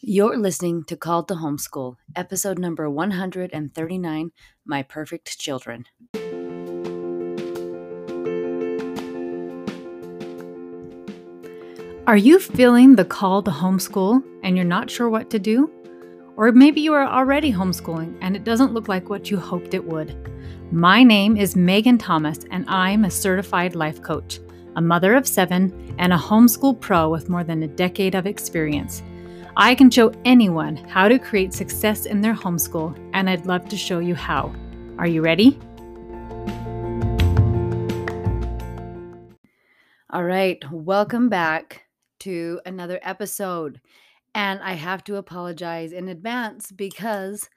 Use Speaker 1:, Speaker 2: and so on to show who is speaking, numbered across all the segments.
Speaker 1: You're listening to Called to Homeschool, episode number 139 My Perfect Children. Are you feeling the call to homeschool and you're not sure what to do? Or maybe you are already homeschooling and it doesn't look like what you hoped it would. My name is Megan Thomas and I'm a certified life coach, a mother of seven, and a homeschool pro with more than a decade of experience. I can show anyone how to create success in their homeschool, and I'd love to show you how. Are you ready? All right, welcome back to another episode. And I have to apologize in advance because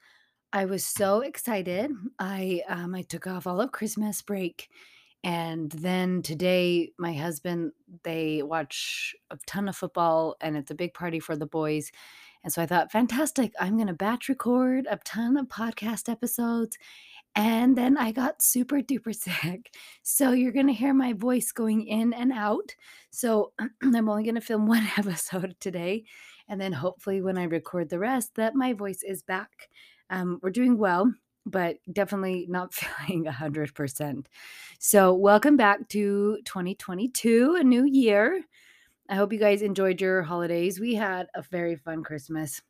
Speaker 1: I was so excited. I um, I took off all of Christmas break and then today, my husband, they watch a ton of football and it's a big party for the boys. And so I thought, fantastic, I'm going to batch record a ton of podcast episodes. And then I got super duper sick. So you're going to hear my voice going in and out. So I'm only going to film one episode today. And then hopefully, when I record the rest, that my voice is back. Um, we're doing well but definitely not feeling 100%. So, welcome back to 2022, a new year. I hope you guys enjoyed your holidays. We had a very fun Christmas.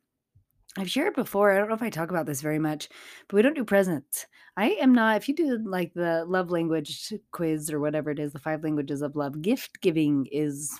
Speaker 1: I've shared before, I don't know if I talk about this very much, but we don't do presents. I am not, if you do like the love language quiz or whatever it is, the five languages of love, gift giving is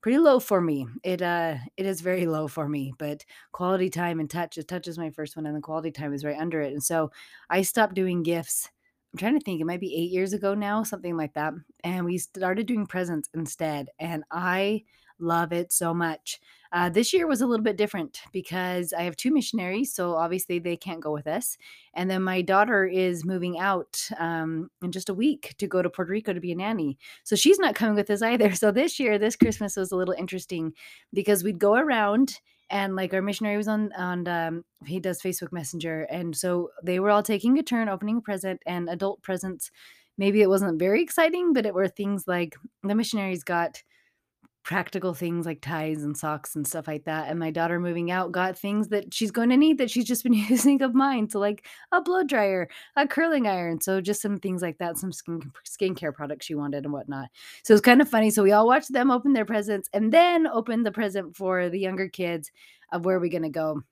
Speaker 1: pretty low for me. It uh it is very low for me, but quality time and touch, touch is my first one and the quality time is right under it. And so I stopped doing gifts. I'm trying to think, it might be 8 years ago now, something like that. And we started doing presents instead. And I love it so much. Uh, this year was a little bit different because I have two missionaries, so obviously they can't go with us. And then my daughter is moving out um, in just a week to go to Puerto Rico to be a nanny. So she's not coming with us either. So this year, this Christmas was a little interesting because we'd go around and like our missionary was on on um, he does Facebook Messenger, and so they were all taking a turn opening a present and adult presents. Maybe it wasn't very exciting, but it were things like the missionaries got practical things like ties and socks and stuff like that. And my daughter moving out got things that she's going to need that she's just been using of mine. So like a blow dryer, a curling iron. So just some things like that, some skin skincare products she wanted and whatnot. So it's kind of funny. So we all watched them open their presents and then open the present for the younger kids of where are we going to go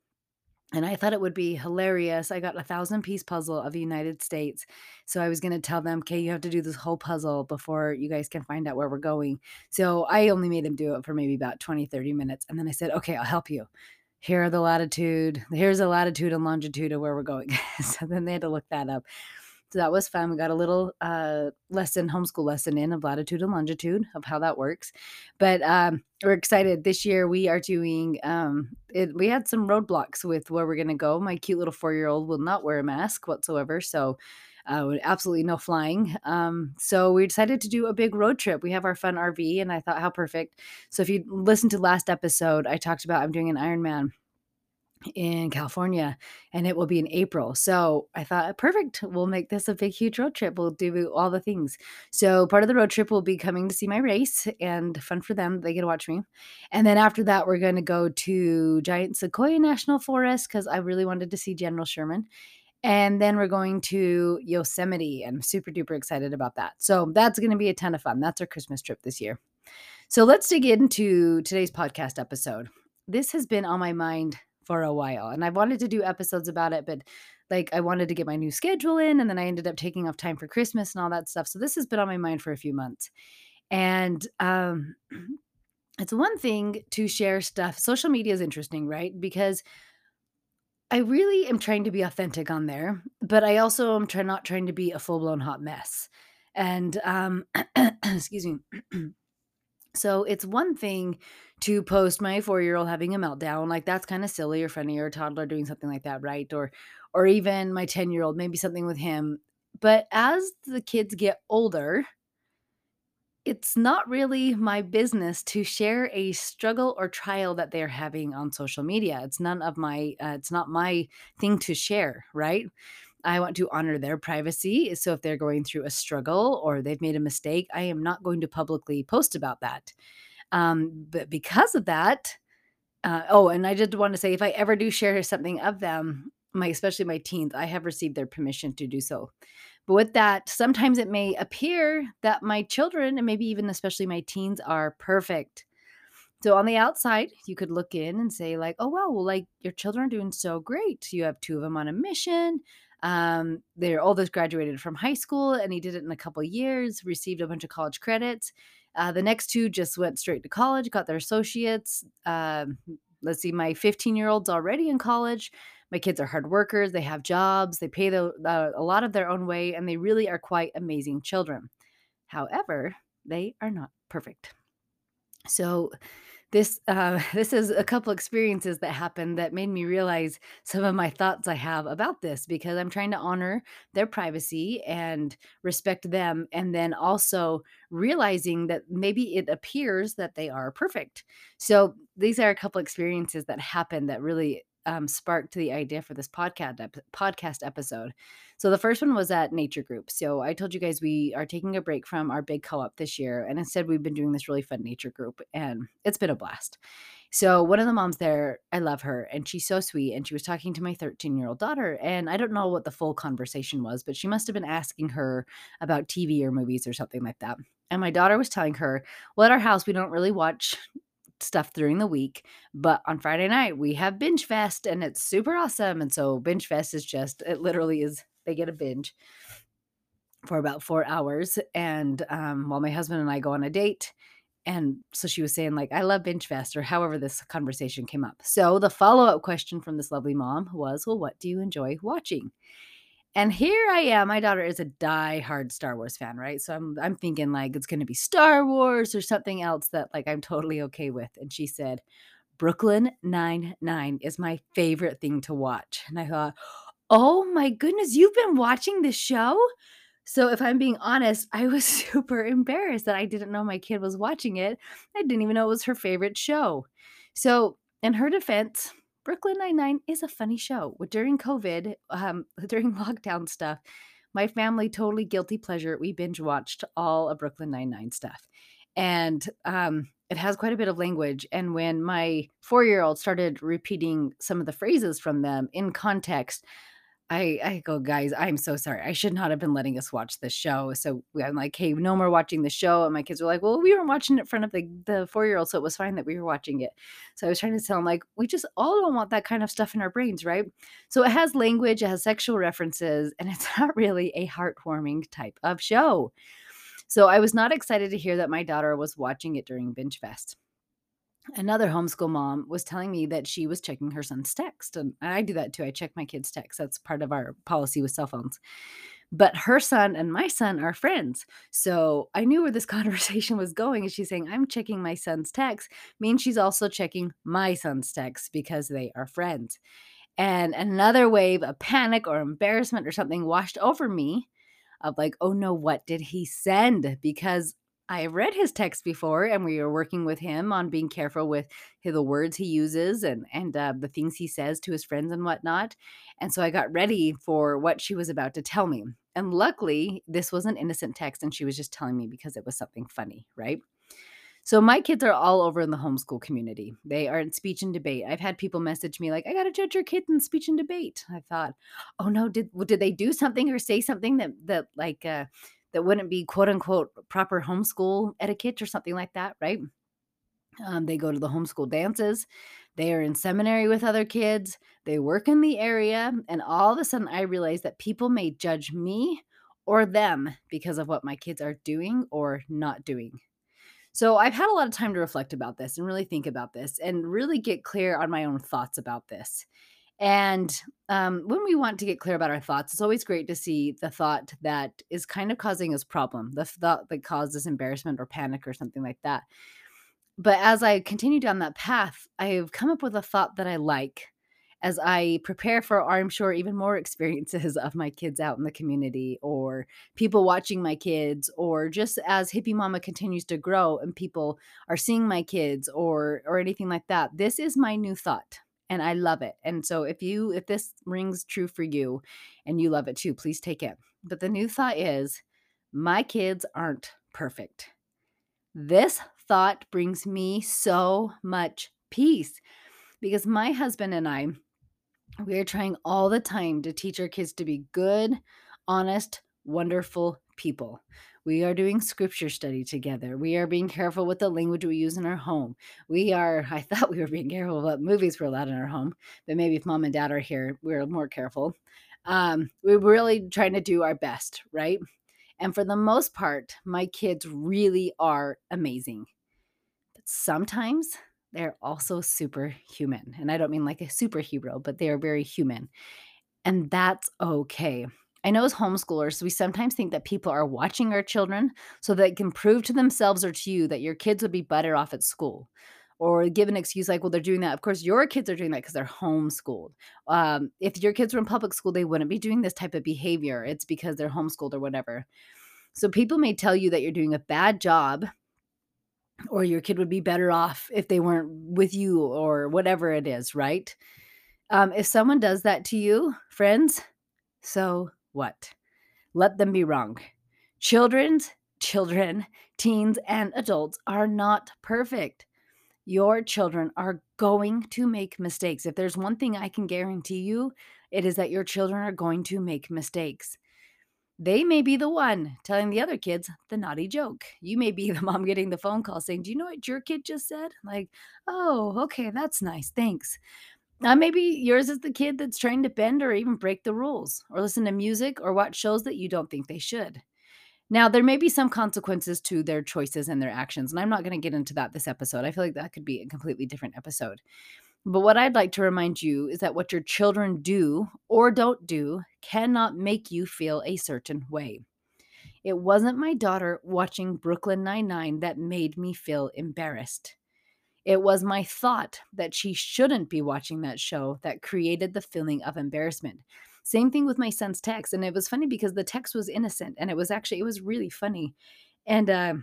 Speaker 1: and I thought it would be hilarious. I got a thousand piece puzzle of the United States. So I was going to tell them, okay, you have to do this whole puzzle before you guys can find out where we're going. So I only made them do it for maybe about 20, 30 minutes. And then I said, okay, I'll help you. Here are the latitude. Here's the latitude and longitude of where we're going. so then they had to look that up. So that was fun. We got a little uh, lesson, homeschool lesson in of latitude and longitude of how that works. But um, we're excited. This year we are doing, um, it, we had some roadblocks with where we're going to go. My cute little four year old will not wear a mask whatsoever. So uh, absolutely no flying. Um, so we decided to do a big road trip. We have our fun RV, and I thought, how perfect. So if you listen to last episode, I talked about I'm doing an Ironman in California and it will be in April. So I thought, perfect. We'll make this a big, huge road trip. We'll do all the things. So part of the road trip will be coming to see my race and fun for them. They get to watch me. And then after that, we're going to go to Giant Sequoia National Forest because I really wanted to see General Sherman. And then we're going to Yosemite. And I'm super duper excited about that. So that's going to be a ton of fun. That's our Christmas trip this year. So let's dig into today's podcast episode. This has been on my mind for a while. And I wanted to do episodes about it, but like I wanted to get my new schedule in and then I ended up taking off time for Christmas and all that stuff. So this has been on my mind for a few months. And um it's one thing to share stuff. Social media is interesting, right? Because I really am trying to be authentic on there, but I also am trying not trying to be a full-blown hot mess. And um excuse me. So it's one thing to post my four-year-old having a meltdown, like that's kind of silly or funny, or a toddler doing something like that, right? Or or even my 10-year-old, maybe something with him. But as the kids get older, it's not really my business to share a struggle or trial that they're having on social media. It's none of my uh, it's not my thing to share, right? I want to honor their privacy. So if they're going through a struggle or they've made a mistake, I am not going to publicly post about that. Um, but because of that, Uh, oh, and I did wanna say if I ever do share something of them, my especially my teens, I have received their permission to do so. But with that, sometimes it may appear that my children, and maybe even especially my teens, are perfect. So on the outside, you could look in and say like, "Oh, well, like, your children are doing so great. You have 2 of them on a mission. Um, their oldest graduated from high school, and he did it in a couple years, received a bunch of college credits. Uh, the next 2 just went straight to college, got their associates. Um, let's see, my fifteen-year-old's already in college. My kids are hard workers, they have jobs, they pay the the a lot of their own way, and they really are quite amazing children. However, they are not perfect. So this, uh, this is a couple experiences that happened that made me realize some of my thoughts I have about this because I'm trying to honor their privacy and respect them, and then also realizing that maybe it appears that they are perfect. So these are a couple experiences that happened that really um, sparked the idea for this podcast ep- podcast episode. So the first one was at Nature Group. So I told you guys we are taking a break from our big co-op this year, and instead we've been doing this really fun nature group, and it's been a blast. So one of the moms there, I love her, and she's so sweet. And she was talking to my 13 year old daughter, and I don't know what the full conversation was, but she must have been asking her about TV or movies or something like that. And my daughter was telling her, "Well, at our house, we don't really watch stuff during the week, but on Friday night we have Binge Fest and it's super awesome. And so Binge Fest is just it literally is they get a binge for about 4 hours and um while my husband and I go on a date and so she was saying like I love Binge Fest or however this conversation came up. So the follow-up question from this lovely mom was, "Well, what do you enjoy watching?" And here I am. My daughter is a die-hard Star Wars fan, right? So I'm I'm thinking like it's gonna be Star Wars or something else that like I'm totally okay with. And she said, Brooklyn Nine-Nine is my favorite thing to watch. And I thought, oh my goodness, you've been watching this show? So if I'm being honest, I was super embarrassed that I didn't know my kid was watching it. I didn't even know it was her favorite show. So in her defense, Brooklyn Nine-Nine is a funny show. During COVID, um, during lockdown stuff, my family totally guilty pleasure. We binge watched all of Brooklyn Nine-Nine stuff. And um, it has quite a bit of language. And when my four year old started repeating some of the phrases from them in context, I I go, "Guys, I'm so sorry. I should not have been letting us watch this show." So I'm like, "Hey, no more watching the show." And my kids were like, "Well, we were watching it in front of the the four-year-old, so it was fine that we were watching it." So I was trying to tell them, like, we just all don't want that kind of stuff in our brains, right? So it has language, it has sexual references, and it's not really a heartwarming type of show. So I was not excited to hear that my daughter was watching it during Binge Fest. Another homeschool mom was telling me that she was checking her son's text. And I do that too. I check my kids' text. That's part of our policy with cell phones. But her son and my son are friends. So I knew where this conversation was going. And she's saying, I'm checking my son's text, means she's also checking my son's text because they are friends. And another wave of panic or embarrassment or something washed over me of like, oh no, what did he send? Because I have read his text before, and we were working with him on being careful with the words he uses and and uh, the things he says to his friends and whatnot. And so I got ready for what she was about to tell me. And luckily, this was an innocent text, and she was just telling me because it was something funny, right? So my kids are all over in the homeschool community. They are in speech and debate. I've had people message me like, "I got to judge your kids in speech and debate." I thought, "Oh no, did did they do something or say something that that like uh, that wouldn't be quote unquote proper homeschool etiquette or something like that, right?" Um, they go to the homeschool dances. They are in seminary with other kids. They work in the area, and all of a sudden, I realize that people may judge me or them because of what my kids are doing or not doing. So I've had a lot of time to reflect about this and really think about this and really get clear on my own thoughts about this. And um, when we want to get clear about our thoughts, it's always great to see the thought that is kind of causing us problem, the thought that causes embarrassment or panic or something like that. But as I continue down that path, I've come up with a thought that I like as I prepare for, I'm sure, even more experiences of my kids out in the community or people watching my kids, or just as Hippie Mama continues to grow and people are seeing my kids or or anything like that. This is my new thought and I love it. And so if you if this rings true for you and you love it too, please take it. But the new thought is my kids aren't perfect. This thought brings me so much peace because my husband and I, we are trying all the time to teach our kids to be good, honest, wonderful people. We are doing scripture study together. We are being careful with the language we use in our home. We are, I thought we were being careful what movies we're allowed in our home, but maybe if mom and dad are here, we're more careful. Um, we're really trying to do our best, right? And for the most part, my kids really are amazing. But sometimes they're also superhuman. And I don't mean like a superhero, but they are very human. And that's okay. I know as homeschoolers, we sometimes think that people are watching our children so they can prove to themselves or to you that your kids would be better off at school. Or give an excuse like, well, they're doing that. Of course, your kids are doing that because they're homeschooled. Um, if your kids were in public school, they wouldn't be doing this type of behavior. It's because they're homeschooled or whatever. So people may tell you that you're doing a bad job or your kid would be better off if they weren't with you or whatever it is, right? Um, if someone does that to you, friends, so what? Let them be wrong. Children's children, teens, and adults are not perfect. Your children are going to make mistakes. If there's one thing I can guarantee you, it is that your children are going to make mistakes. They may be the one telling the other kids the naughty joke. You may be the mom getting the phone call saying, Do you know what your kid just said? Like, oh, okay, that's nice. Thanks. Uh, maybe yours is the kid that's trying to bend or even break the rules, or listen to music or watch shows that you don't think they should. Now, there may be some consequences to their choices and their actions, and I'm not going to get into that this episode. I feel like that could be a completely different episode. But what I'd like to remind you is that what your children do or don't do cannot make you feel a certain way. It wasn't my daughter watching Brooklyn Nine-Nine that made me feel embarrassed. It was my thought that she shouldn't be watching that show that created the feeling of embarrassment. Same thing with my son's text. And it was funny because the text was innocent and it was actually, it was really funny. And, uh,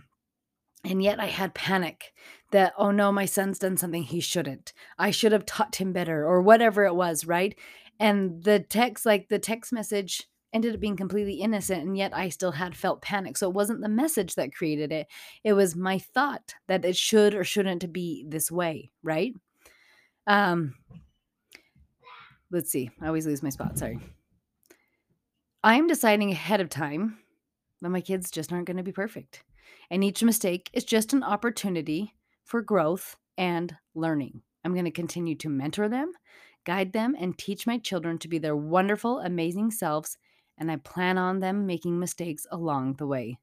Speaker 1: and yet I had panic that, oh no, my son's done something he shouldn't. I should have taught him better or whatever it was, right? And the text, like the text message, ended up being completely innocent and yet I still had felt panic. So it wasn't the message that created it. It was my thought that it should or shouldn't be this way, right? Um let's see. I always lose my spot, sorry. I'm deciding ahead of time that my kids just aren't going to be perfect. And each mistake is just an opportunity for growth and learning. I'm going to continue to mentor them, guide them, and teach my children to be their wonderful, amazing selves and I plan on them making mistakes along the way.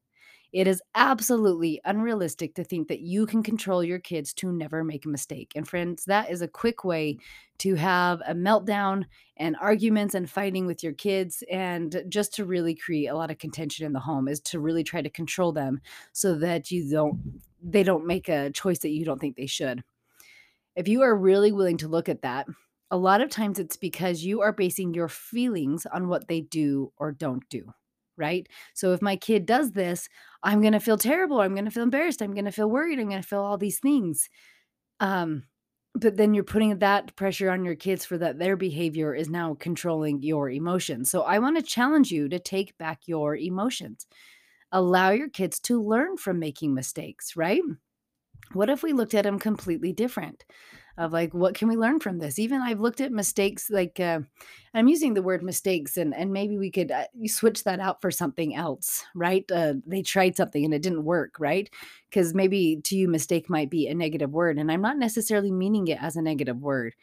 Speaker 1: It is absolutely unrealistic to think that you can control your kids to never make a mistake. And friends, that is a quick way to have a meltdown and arguments and fighting with your kids and just to really create a lot of contention in the home is to really try to control them so that you don't they don't make a choice that you don't think they should. If you are really willing to look at that a lot of times it's because you are basing your feelings on what they do or don't do, right? So if my kid does this, I'm going to feel terrible. I'm going to feel embarrassed. I'm going to feel worried. I'm going to feel all these things. Um, but then you're putting that pressure on your kids for that their behavior is now controlling your emotions. So I want to challenge you to take back your emotions. Allow your kids to learn from making mistakes, right? What if we looked at them completely different? Of like what can we learn from this? Even i've looked at mistakes like uh, i'm using the word mistakes and and maybe we could uh, switch that out for something else right? Uh, they tried something and it didn't work right? Because maybe to you mistake might be a negative word and i'm not necessarily meaning it as a negative word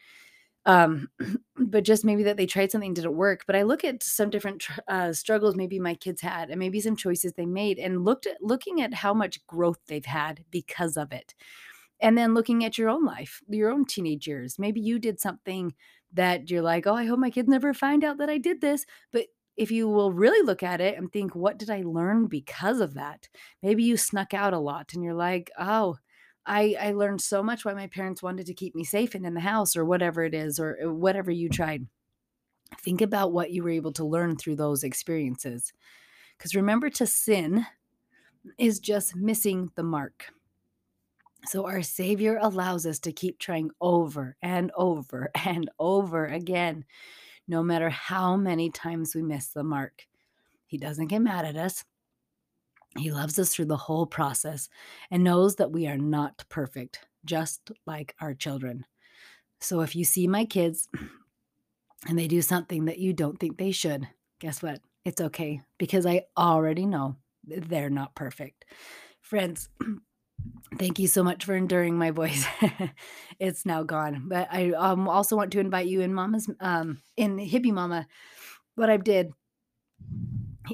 Speaker 1: um but just maybe that they tried something didn't work but i look at some different uh, struggles maybe my kids had and maybe some choices they made and looked at looking at how much growth they've had because of it and then looking at your own life, your own teenage years. Maybe you did something that you're like, oh, I hope my kids never find out that I did this. But if you will really look at it and think, what did I learn because of that? Maybe you snuck out a lot and you're like, oh, I, I learned so much why my parents wanted to keep me safe and in the house or whatever it is or uh, whatever you tried. Think about what you were able to learn through those experiences. Because remember, to sin is just missing the mark. So our Savior allows us to keep trying over and over and over again, no matter how many times we miss the mark. He doesn't get mad at us. He loves us through the whole process and knows that we are not perfect, just like our children. So if you see my kids and they do something that you don't think they should, guess what? It's okay because I already know they're not perfect. Friends, thank you so much for enduring my voice. it's now gone. But I um, also want to invite you in Mama's um, in Hippie Mama. What I did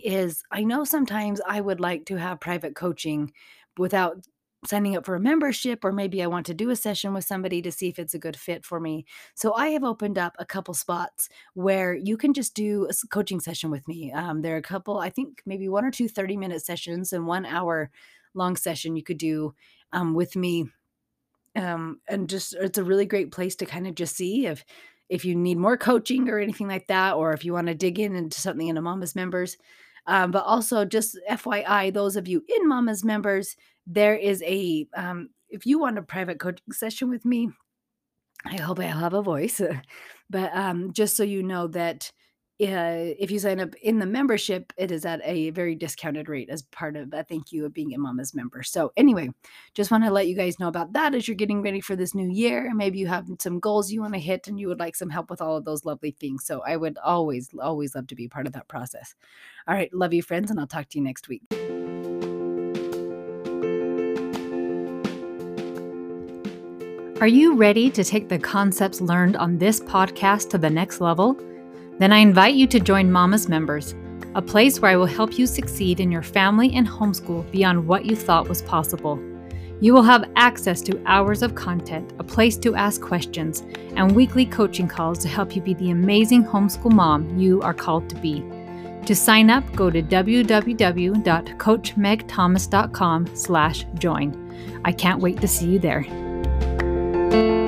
Speaker 1: is I know sometimes I would like to have private coaching without signing up for a membership or maybe I want to do a session with somebody to see if it's a good fit for me. So I have opened up a couple spots where you can just do a coaching session with me. Um, there are a couple, I think maybe one or two 30 minute sessions and one hour long session you could do um, with me. Um, and just it's a really great place to kind of just see if if you need more coaching or anything like that, or if you want to dig in into something in Mama's members. Um, but also, just FYI, those of you in Mama's members, there is a, um, if you want a private coaching session with me, I hope I have a voice. but um, just so you know that uh, if you sign up in the membership, it is at a very discounted rate as part of a thank you of being a mama's member. So, anyway, just want to let you guys know about that as you're getting ready for this new year. Maybe you have some goals you want to hit and you would like some help with all of those lovely things. So, I would always, always love to be part of that process. All right, love you, friends, and I'll talk to you next week.
Speaker 2: Are you ready to take the concepts learned on this podcast to the next level? Then I invite you to join Mama's Members, a place where I will help you succeed in your family and homeschool beyond what you thought was possible. You will have access to hours of content, a place to ask questions, and weekly coaching calls to help you be the amazing homeschool mom you are called to be. To sign up, go to www.coachmegthomas.com slash join. I can't wait to see you there.